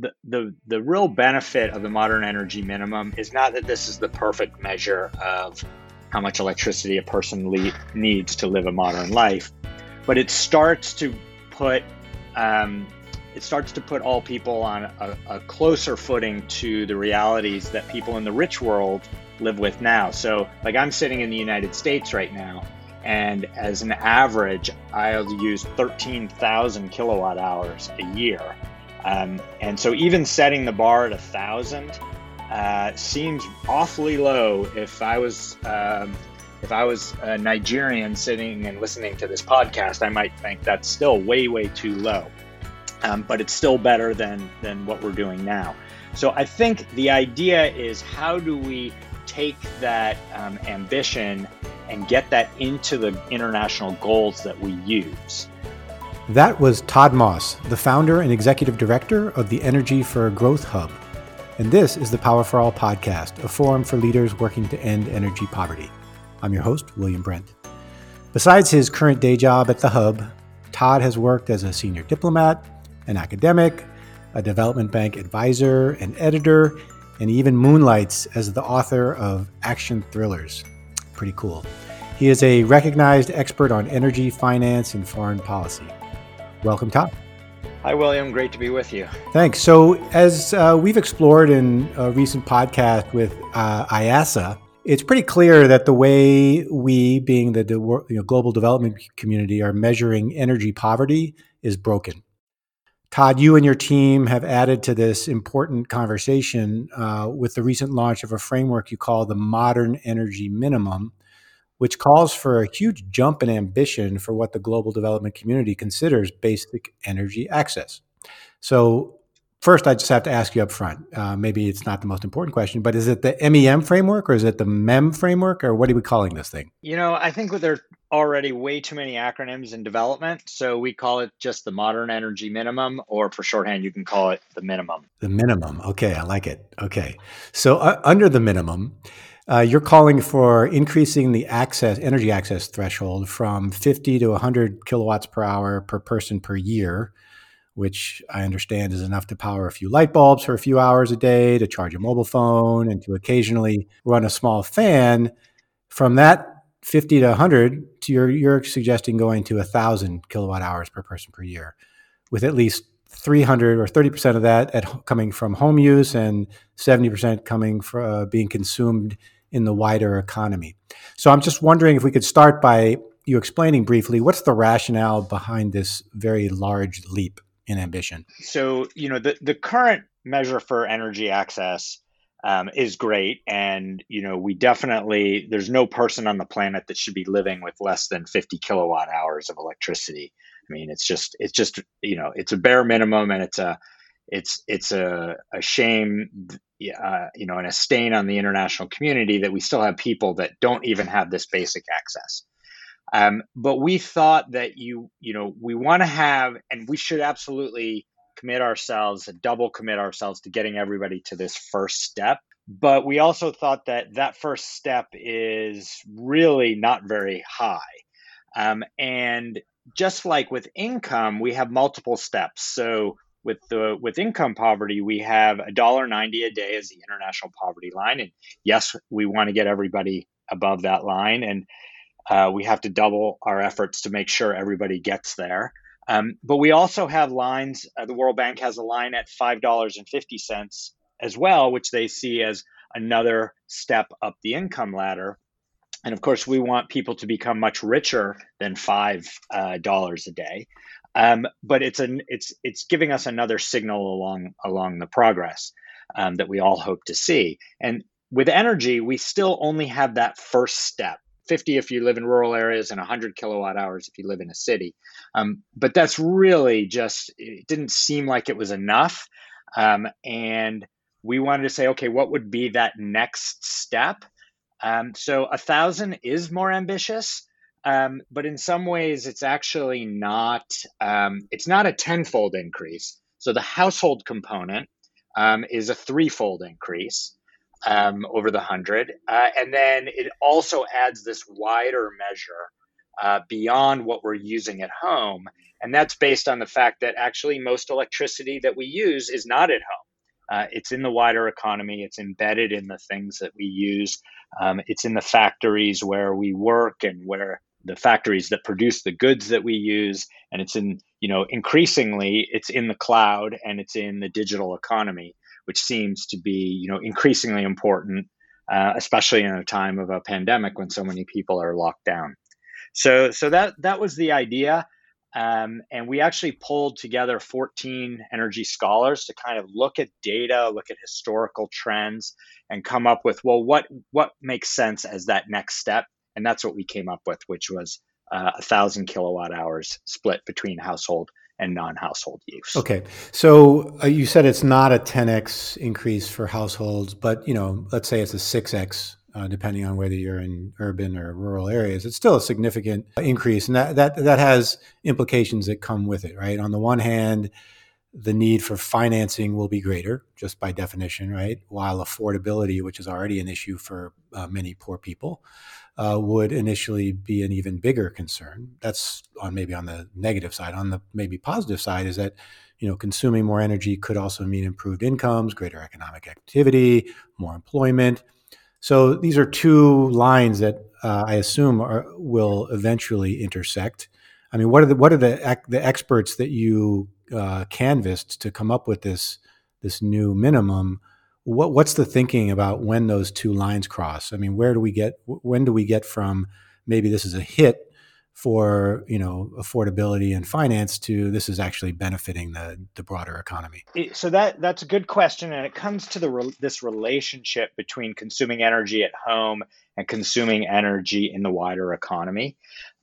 the, the the real benefit of the modern energy minimum is not that this is the perfect measure of how much electricity a person le- needs to live a modern life, but it starts to put um, it starts to put all people on a, a, closer footing to the realities that people in the rich world live with now. So, like I'm sitting in the United States right now, and as an average, I'll use 13,000 kilowatt hours a year. Um, and so, even setting the bar at a thousand uh, seems awfully low. If I was um, if I was a Nigerian sitting and listening to this podcast, I might think that's still way, way too low. Um, but it's still better than than what we're doing now. So I think the idea is how do we take that um, ambition and get that into the international goals that we use. That was Todd Moss, the founder and executive director of the Energy for Growth Hub. And this is the Power for All podcast, a forum for leaders working to end energy poverty. I'm your host, William Brent. Besides his current day job at the Hub, Todd has worked as a senior diplomat, an academic, a development bank advisor, an editor, and even moonlights as the author of action thrillers. Pretty cool. He is a recognized expert on energy, finance, and foreign policy. Welcome, Todd. Hi, William. Great to be with you. Thanks. So, as uh, we've explored in a recent podcast with uh, IIASA, it's pretty clear that the way we, being the you know, global development community, are measuring energy poverty is broken. Todd, you and your team have added to this important conversation uh, with the recent launch of a framework you call the Modern Energy Minimum, which calls for a huge jump in ambition for what the global development community considers basic energy access. So, first, I just have to ask you up front. Uh, maybe it's not the most important question, but is it the MEM framework or is it the MEM framework or what are we calling this thing? You know, I think they're already way too many acronyms in development. So we call it just the modern energy minimum, or for shorthand, you can call it the minimum. The minimum. Okay, I like it. Okay. So uh, under the minimum, uh, you're calling for increasing the access energy access threshold from 50 to 100 kilowatts per hour per person per year, which I understand is enough to power a few light bulbs for a few hours a day, to charge a mobile phone, and to occasionally run a small fan. From that 50 to 100 to your you're suggesting going to 1000 kilowatt hours per person per year with at least 300 or 30% of that at, coming from home use and 70% coming from uh, being consumed in the wider economy. So I'm just wondering if we could start by you explaining briefly what's the rationale behind this very large leap in ambition. So, you know, the the current measure for energy access um, is great. And, you know, we definitely, there's no person on the planet that should be living with less than 50 kilowatt hours of electricity. I mean, it's just, it's just, you know, it's a bare minimum and it's a, it's, it's a, a shame, uh, you know, and a stain on the international community that we still have people that don't even have this basic access. Um, but we thought that you, you know, we want to have, and we should absolutely commit ourselves, double commit ourselves to getting everybody to this first step. But we also thought that that first step is really not very high. Um, and just like with income, we have multiple steps. So with the with income poverty, we have a dollar ninety a day as the international poverty line, and yes, we want to get everybody above that line, and uh, we have to double our efforts to make sure everybody gets there. Um, but we also have lines. Uh, the World Bank has a line at five dollars and fifty cents as well, which they see as another step up the income ladder. And of course, we want people to become much richer than five uh, dollars a day. Um, but it's an it's it's giving us another signal along along the progress um, that we all hope to see. And with energy, we still only have that first step 50 if you live in rural areas and 100 kilowatt hours if you live in a city. Um, but that's really just, it didn't seem like it was enough. Um, and we wanted to say, okay, what would be that next step? Um, so a thousand is more ambitious, um, but in some ways it's actually not. Um, it's not a tenfold increase. So the household component um, is a threefold increase um, over the 100. Uh, and then it also adds this wider measure uh, beyond what we're using at home. And that's based on the fact that actually most electricity that we use is not at home. Uh, it's in the wider economy. It's embedded in the things that we use. Um, it's in the factories where we work and where the factories that produce the goods that we use. And it's in, you know, increasingly it's in the cloud and it's in the digital economy, which seems to be, you know, increasingly important, uh, especially in a time of a pandemic when so many people are locked down. So, so that that was the idea. Um, and we actually pulled together 14 energy scholars to kind of look at data, look at historical trends, and come up with well, what what makes sense as that next step. And that's what we came up with, which was uh, a thousand kilowatt hours split between household and non-household use. Okay, so uh, you said it's not a 10x increase for households, but you know, let's say it's a 6x uh, depending on whether you're in urban or rural areas. It's still a significant increase, and that that that has implications that come with it, right? On the one hand, the need for financing will be greater, just by definition, right? While affordability, which is already an issue for uh, many poor people, uh, would initially be an even bigger concern. That's on maybe on the negative side. On the maybe positive side is that you know consuming more energy could also mean improved incomes, greater economic activity, more employment so these are two lines that uh, I assume are, will eventually intersect. I mean, what are the what are the the experts that you uh, canvassed to come up with this this new minimum? What what's the thinking about when those two lines cross? I mean, where do we get when do we get from maybe this is a hit for you know affordability and finance to this is actually benefiting the the broader economy? So that that's a good question and it comes to the this relationship between consuming energy at home and consuming energy in the wider economy.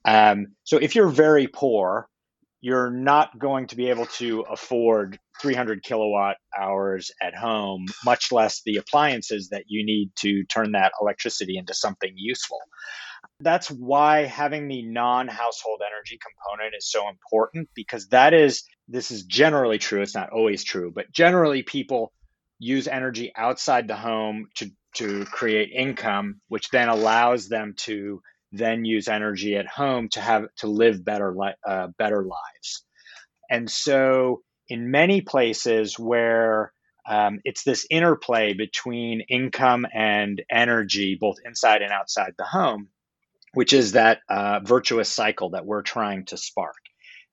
Um, so if you're very poor you're not going to be able to afford 300 kilowatt hours at home much less the appliances that you need to turn that electricity into something useful that's why having the non household energy component is so important because that is, this is generally true. It's not always true, but generally people use energy outside the home to, to create income, which then allows them to then use energy at home to have to live better uh, better lives. And so, in many places where um, it's this interplay between income and energy, both inside and outside the home, which is that uh, virtuous cycle that we're trying to spark.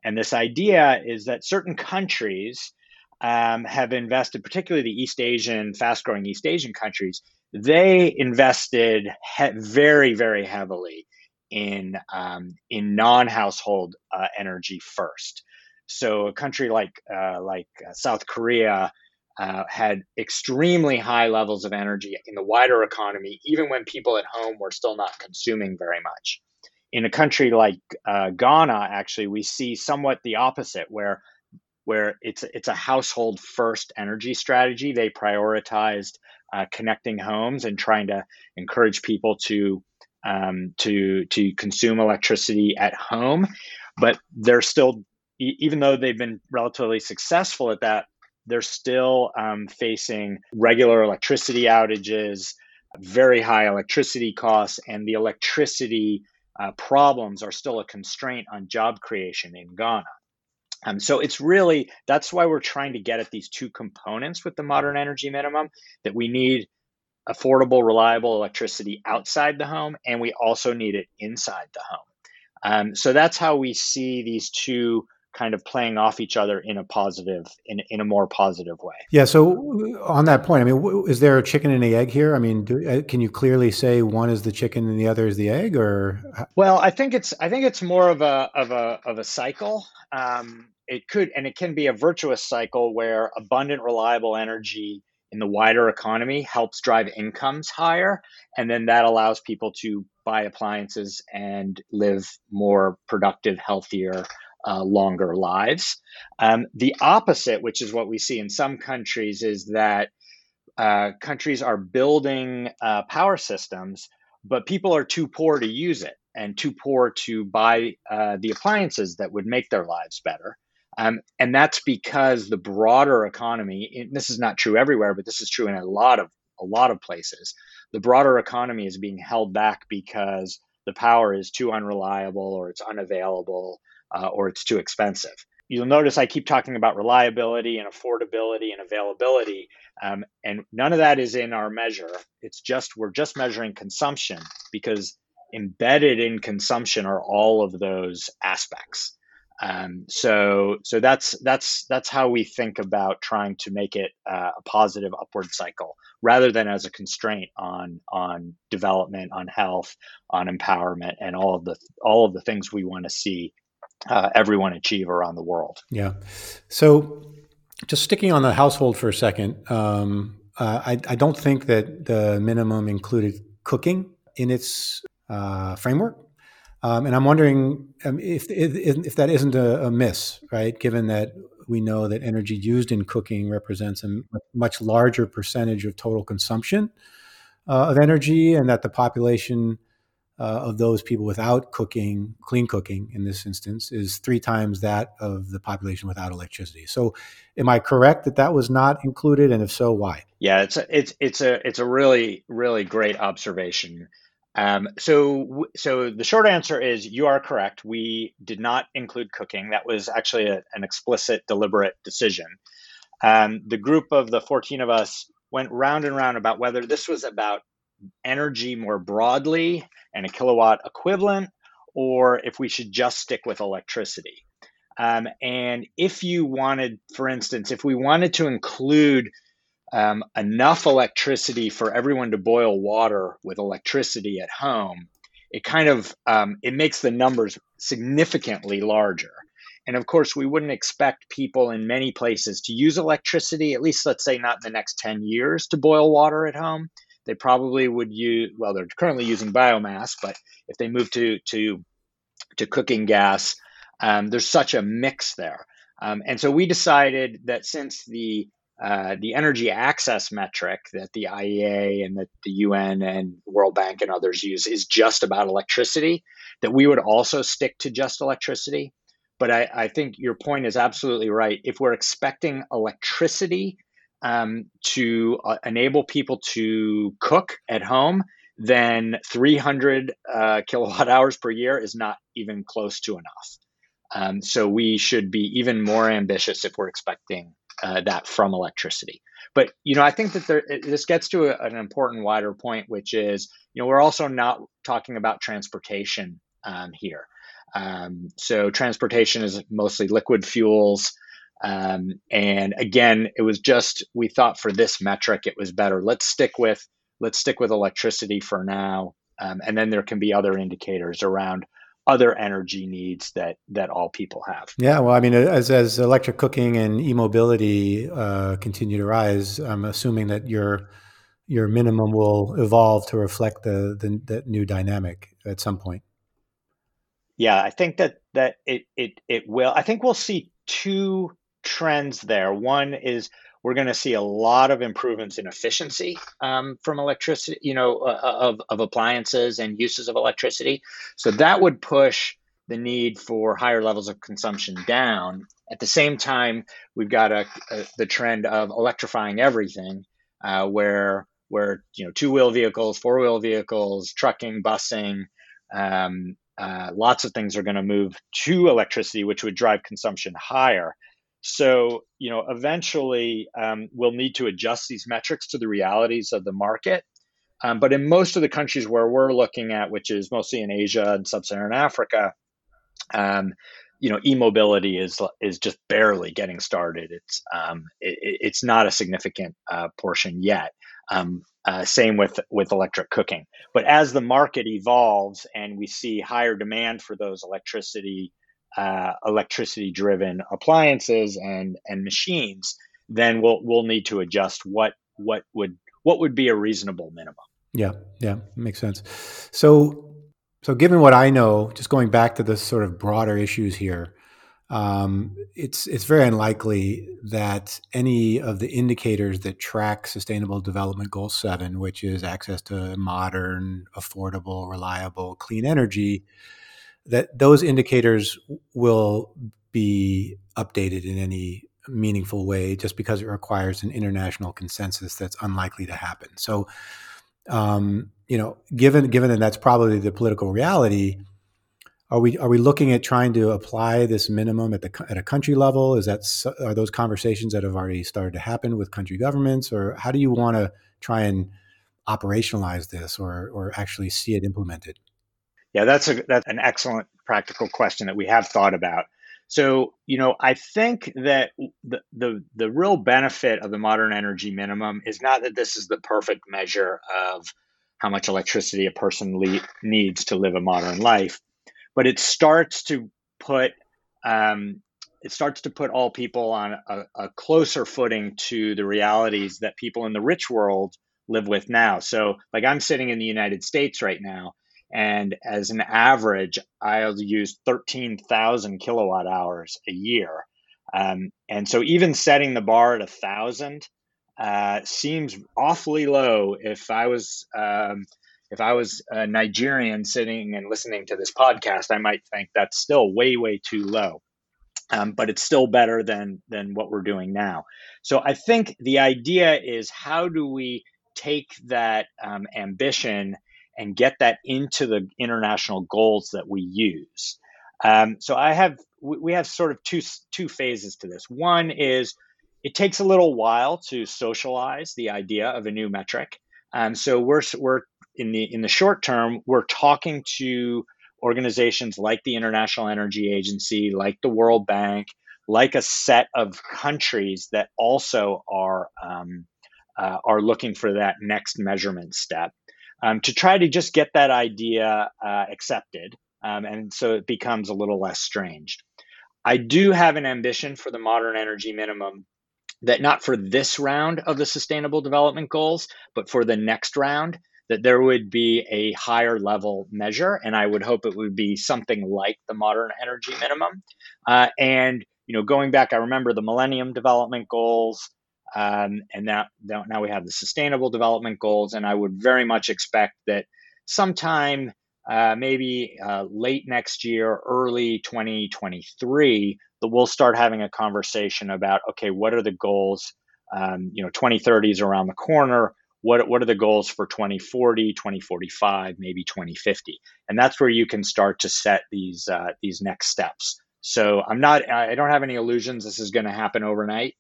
And this idea is that certain countries um, have invested, particularly the East Asian, fast growing East Asian countries, they invested he- very, very heavily in, um, in non household uh, energy first. So a country like, uh, like uh, South Korea uh, had extremely high levels of energy in the wider economy, even when people at home were still not consuming very much. In a country like uh, Ghana, actually, we see somewhat the opposite, where where it's it's a household first energy strategy. They prioritized uh, connecting homes and trying to encourage people to um, to to consume electricity at home, but they're still even though they've been relatively successful at that, they're still um, facing regular electricity outages, very high electricity costs, and the electricity uh, problems are still a constraint on job creation in Ghana. Um, so it's really that's why we're trying to get at these two components with the modern energy minimum that we need affordable, reliable electricity outside the home, and we also need it inside the home. Um, so that's how we see these two kind of playing off each other in a positive in, in a more positive way. Yeah so on that point i mean is there a chicken and the egg here? I mean do, uh, can you clearly say one is the chicken and the other is the egg or well i think it's i think it's more of a of a of a cycle. Um, it could and it can be a virtuous cycle where abundant reliable energy in the wider economy helps drive incomes higher and then that allows people to buy appliances and live more productive healthier uh, longer lives. Um, the opposite, which is what we see in some countries, is that uh, countries are building uh, power systems, but people are too poor to use it and too poor to buy uh, the appliances that would make their lives better. Um, and that's because the broader economy, this is not true everywhere, but this is true in a lot of a lot of places. The broader economy is being held back because the power is too unreliable or it's unavailable uh, or it's too expensive. You'll notice I keep talking about reliability and affordability and availability, um, and none of that is in our measure. It's just we're just measuring consumption because embedded in consumption are all of those aspects. Um, so so that's that's that's how we think about trying to make it uh, a positive upward cycle rather than as a constraint on on development, on health, on empowerment, and all of the all of the things we want to see uh, everyone achieve around the world. Yeah. So just sticking on the household for a second, um, uh, I, I don't think that the minimum included cooking in its uh, framework. Um, and I'm wondering um, if, if, if that isn't a, a, miss, right? Given that we know that energy used in cooking represents a much larger percentage of total consumption uh, of energy, and that the population uh, of those people without cooking, clean cooking in this instance, is three times that of the population without electricity. So, am I correct that that was not included, and if so, why? Yeah, it's a, it's it's a it's a really really great observation. Um, so, so the short answer is you are correct. We did not include cooking. That was actually a, an explicit, deliberate decision. Um, the group of the 14 of us went round and round about whether this was about energy more broadly and a kilowatt equivalent, or if we should just stick with electricity. Um, and if you wanted, for instance, if we wanted to include um, enough electricity for everyone to boil water with electricity at home, it kind of um, it makes the numbers significantly larger. And of course, we wouldn't expect people in many places to use electricity, at least let's say not in the next 10 years, to boil water at home. They probably would use, well, they're currently using biomass, but if they move to, to, to cooking gas, um, there's such a mix there. Um, and so we decided that since the uh, the energy access metric that the IEA and that the UN and World Bank and others use is just about electricity, that we would also stick to just electricity. But I, I think your point is absolutely right. If we're expecting electricity um, to uh, enable people to cook at home, then 300 uh, kilowatt hours per year is not even close to enough. Um, so we should be even more ambitious if we're expecting uh, that from electricity. But you know, I think that there, this gets to a, an important wider point, which is you know we're also not talking about transportation um, here. Um, so transportation is mostly liquid fuels. Um, and again, it was just we thought for this metric it was better. Let's stick with let's stick with electricity for now, um, and then there can be other indicators around other energy needs that that all people have. Yeah, well, I mean, as as electric cooking and e-mobility uh, continue to rise, I'm assuming that your your minimum will evolve to reflect the, the that new dynamic at some point. Yeah, I think that that it it it will. I think we'll see two trends there. One is we're going to see a lot of improvements in efficiency um, from electricity, you know, uh, uh, of, of appliances and uses of electricity. So that would push the need for higher levels of consumption down. At the same time, we've got a, a the trend of electrifying everything, uh, where where you know two wheel vehicles, four wheel vehicles, trucking, busing, um, uh, lots of things are going to move to electricity, which would drive consumption higher. So, you know, eventually um, we'll need to adjust these metrics to the realities of the market. Um, but in most of the countries where we're looking at, which is mostly in Asia and sub-Saharan Africa, um, you know, e-mobility is is just barely getting started. It's um, it, it's not a significant uh, portion yet. Um, uh, same with with electric cooking. But as the market evolves and we see higher demand for those electricity uh, electricity driven appliances and and machines, then we'll we'll need to adjust what what would what would be a reasonable minimum. Yeah, yeah, makes sense. So so given what I know, just going back to the sort of broader issues here, um, it's it's very unlikely that any of the indicators that track Sustainable Development Goal Seven, which is access to modern, affordable, reliable, clean energy, that those indicators will be updated in any meaningful way just because it requires an international consensus that's unlikely to happen. So, um, you know, given given that that's probably the political reality, are we are we looking at trying to apply this minimum at the at a country level? Is that are those conversations that have already started to happen with country governments, or how do you want to try and operationalize this, or or actually see it implemented? Yeah, that's a that's an excellent practical question that we have thought about. So, you know, I think that the, the, the real benefit of the modern energy minimum is not that this is the perfect measure of how much electricity a person le- needs to live a modern life, but it starts to put um, it starts to put all people on a, a, closer footing to the realities that people in the rich world live with now. So, like I'm sitting in the United States right now, and as an average, I'll use 13,000 kilowatt hours a year. Um, and so even setting the bar at a thousand uh, seems awfully low. If I was um, if I was a Nigerian sitting and listening to this podcast, I might think that's still way way too low. Um, but it's still better than than what we're doing now. So I think the idea is how do we take that um, ambition and get that into the international goals that we use. Um, so I have we have sort of two two phases to this. One is it takes a little while to socialize the idea of a new metric. Um, so we're we're in the in the short term we're talking to organizations like the International Energy Agency, like the World Bank, like a set of countries that also are um, uh, are looking for that next measurement step um, to try to just get that idea uh, accepted. Um, and so it becomes a little less strange. I do have an ambition for the modern energy minimum that not for this round of the sustainable development goals, but for the next round, that there would be a higher level measure. And I would hope it would be something like the modern energy minimum. Uh, and, you know, going back, I remember the Millennium Development Goals. Um, and that, now we have the sustainable development goals. And I would very much expect that sometime, uh, maybe uh, late next year, early 2023, that we'll start having a conversation about okay, what are the goals? Um, you know, 2030 is around the corner. What, what are the goals for 2040, 2045, maybe 2050? And that's where you can start to set these uh, these next steps. So I'm not, I don't have any illusions this is going to happen overnight.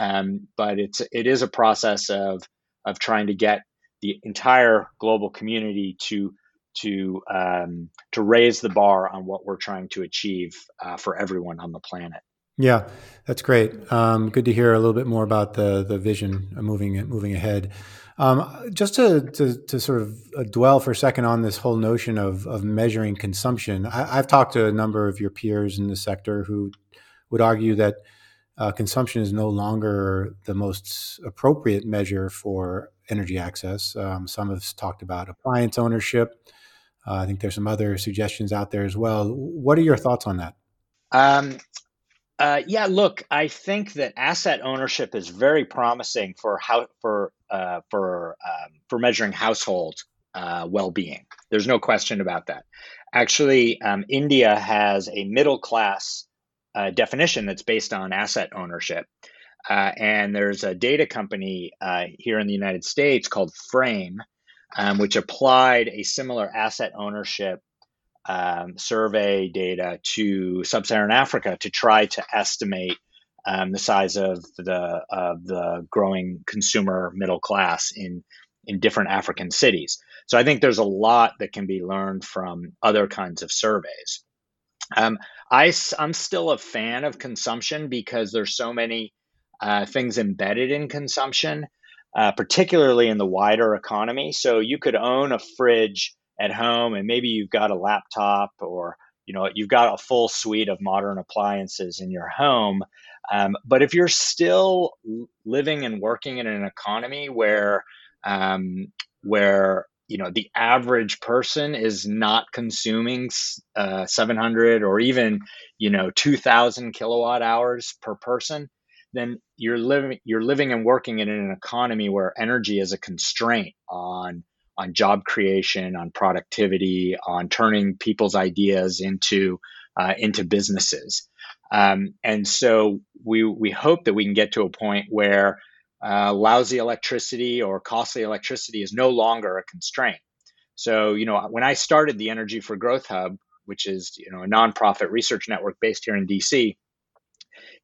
Um, but it's it is a process of of trying to get the entire global community to to um, to raise the bar on what we're trying to achieve uh, for everyone on the planet. Yeah, that's great. Um, good to hear a little bit more about the the vision moving moving ahead. Um, just to, to, to sort of uh, dwell for a second on this whole notion of of measuring consumption, I, have talked to a number of your peers in the sector who would argue that uh, consumption is no longer the most appropriate measure for energy access. Um, some have talked about appliance ownership. Uh, I think there's some other suggestions out there as well. What are your thoughts on that? Um, uh, yeah, look, I think that asset ownership is very promising for how for uh, for um, for measuring household uh, well-being. There's no question about that. Actually, um, India has a middle class uh, definition that's based on asset ownership. Uh, and there's a data company uh, here in the United States called Frame, um, which applied a similar asset ownership um, survey data to sub-Saharan Africa to try to estimate um, the size of the of the growing consumer middle class in in different African cities. So I think there's a lot that can be learned from other kinds of surveys. Um, I, I'm still a fan of consumption because there's so many uh, things embedded in consumption, uh, particularly in the wider economy. So you could own a fridge at home, and maybe you've got a laptop or you know you've got a full suite of modern appliances in your home. Um, but if you're still living and working in an economy where um, where you know the average person is not consuming uh, 700 or even you know 2000 kilowatt hours per person then you're living you're living and working in an economy where energy is a constraint on on job creation on productivity on turning people's ideas into uh, into businesses. Um, and so we we hope that we can get to a point where uh, lousy electricity or costly electricity is no longer a constraint. So, you know, when I started the Energy for Growth Hub, which is, you know, a nonprofit research network based here in DC,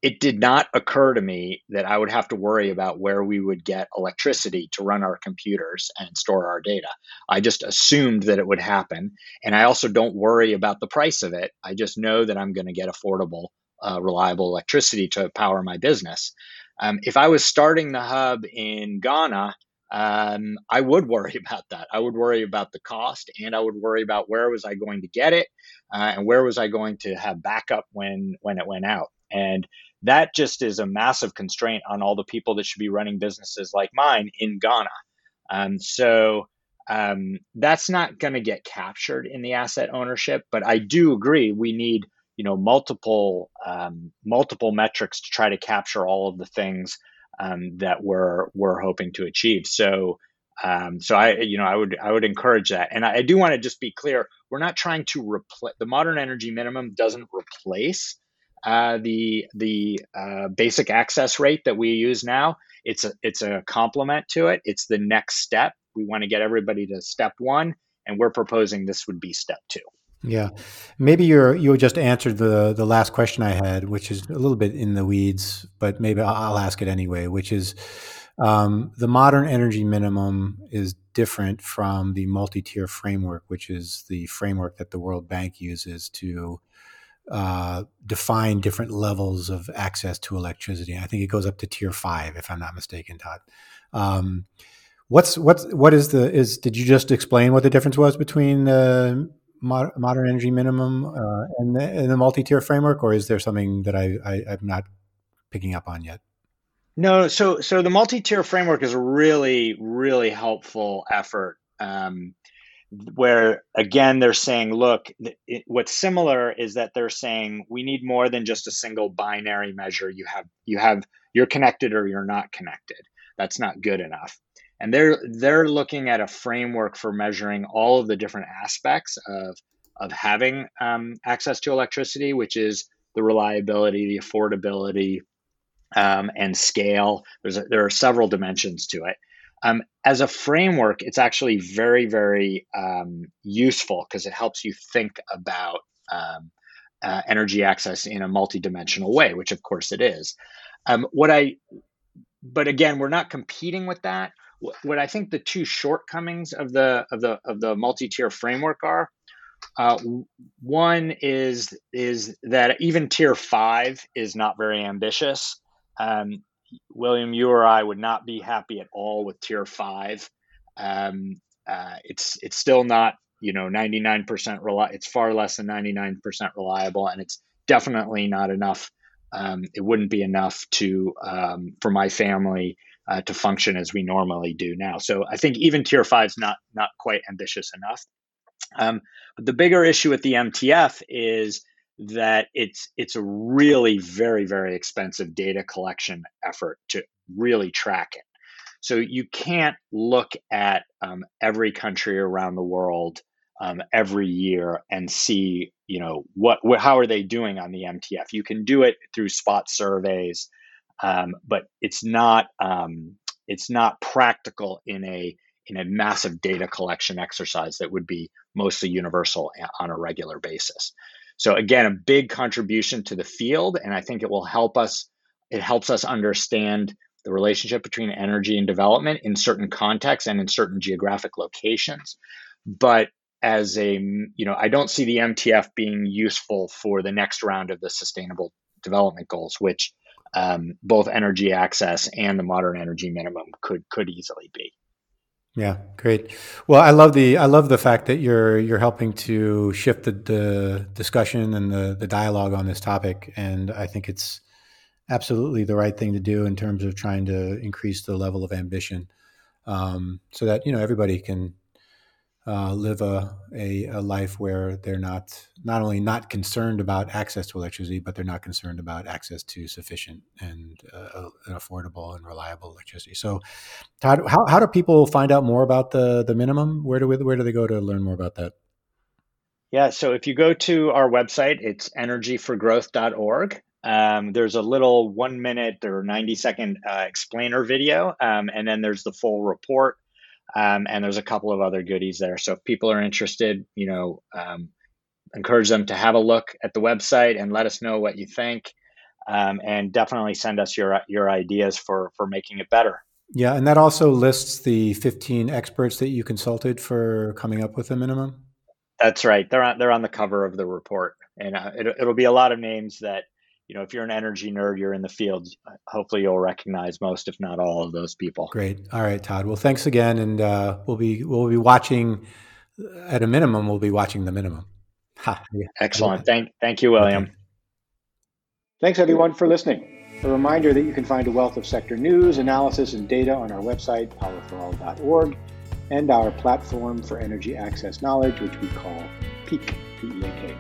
it did not occur to me that I would have to worry about where we would get electricity to run our computers and store our data. I just assumed that it would happen. And I also don't worry about the price of it. I just know that I'm going to get affordable, uh, reliable electricity to power my business. Um, if I was starting the hub in Ghana, um, I would worry about that. I would worry about the cost, and I would worry about where was I going to get it, uh, and where was I going to have backup when when it went out. And that just is a massive constraint on all the people that should be running businesses like mine in Ghana. Um, so um, that's not going to get captured in the asset ownership, but I do agree we need you know multiple um, multiple metrics to try to capture all of the things um, that we're we're hoping to achieve. So um, so I you know I would I would encourage that, and I, I do want to just be clear: we're not trying to replace the modern energy minimum doesn't replace uh, the the uh, basic access rate that we use now. It's a it's a complement to it. It's the next step. We want to get everybody to step one, and we're proposing this would be step two. Yeah, maybe you're you just answered the the last question I had, which is a little bit in the weeds, but maybe I'll ask it anyway. Which is um, the modern energy minimum is different from the multi-tier framework, which is the framework that the World Bank uses to uh, define different levels of access to electricity. I think it goes up to tier five, if I'm not mistaken, Todd. Um, what's what's what is the is? Did you just explain what the difference was between the modern energy minimum uh, and, the, and the multi-tier framework, or is there something that I, I I'm not picking up on yet? No, so so the multi-tier framework is a really really helpful effort. Um, where again they're saying look it, what's similar is that they're saying we need more than just a single binary measure you have you have you're connected or you're not connected that's not good enough and they're they're looking at a framework for measuring all of the different aspects of of having um, access to electricity which is the reliability the affordability um, and scale there's a, there are several dimensions to it um, as a framework, it's actually very, very um, useful because it helps you think about um, uh, energy access in a multidimensional way, which of course it is. Um, what I, but again, we're not competing with that. What I think the two shortcomings of the of the of the multi-tier framework are, uh, one is is that even tier five is not very ambitious. Um, William, you or I would not be happy at all with tier five. Um, uh, it's it's still not you know 99% reli- It's far less than 99% reliable, and it's definitely not enough. Um, it wouldn't be enough to um, for my family uh, to function as we normally do now. So I think even tier five is not not quite ambitious enough. Um, but the bigger issue with the MTF is that it's it's a really very very expensive data collection effort to really track it. So you can't look at um, every country around the world um, every year and see you know what, what, how are they doing on the MTF. You can do it through spot surveys, um, but it's not um, it's not practical in a in a massive data collection exercise that would be mostly universal on a regular basis. So again, a big contribution to the field, and I think it will help us. It helps us understand the relationship between energy and development in certain contexts and in certain geographic locations. But as a, you know, I don't see the MTF being useful for the next round of the sustainable development goals, which um, both energy access and the modern energy minimum could could easily be. Yeah, great. Well, I love the I love the fact that you're you're helping to shift the, the discussion and the the dialogue on this topic, and I think it's absolutely the right thing to do in terms of trying to increase the level of ambition, um, so that you know everybody can uh, live a, a, a life where they're not not only not concerned about access to electricity, but they're not concerned about access to sufficient and uh, affordable and reliable electricity. So, Todd, how, how do people find out more about the the minimum? Where do we, where do they go to learn more about that? Yeah, so if you go to our website, it's energyforgrowth.org. Um, there's a little one minute or 90 second uh, explainer video, um, and then there's the full report um, and there's a couple of other goodies there. So if people are interested, you know, um, encourage them to have a look at the website and let us know what you think, um, and definitely send us your your ideas for for making it better. Yeah, and that also lists the 15 experts that you consulted for coming up with the minimum. That's right. They're on they're on the cover of the report, and uh, it, it'll be a lot of names that you know if you're an energy nerd, you're in the field. Hopefully, you'll recognize most, if not all, of those people. Great. All right, Todd. Well, thanks again, and uh, we'll be we'll be watching. At a minimum, we'll be watching the minimum. Ha, yeah. Excellent. Thank thank you, William. Okay. Thanks everyone for listening. A reminder that you can find a wealth of sector news, analysis, and data on our website, powerforall.org, and our platform for energy access knowledge, which we call PEAK, P-E-A-K.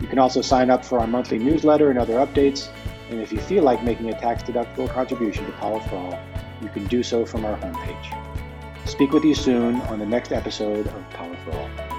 You can also sign up for our monthly newsletter and other updates. And if you feel like making a tax-deductible contribution to Power for All, you can do so from our homepage. Speak with you soon on the next episode of Power for All.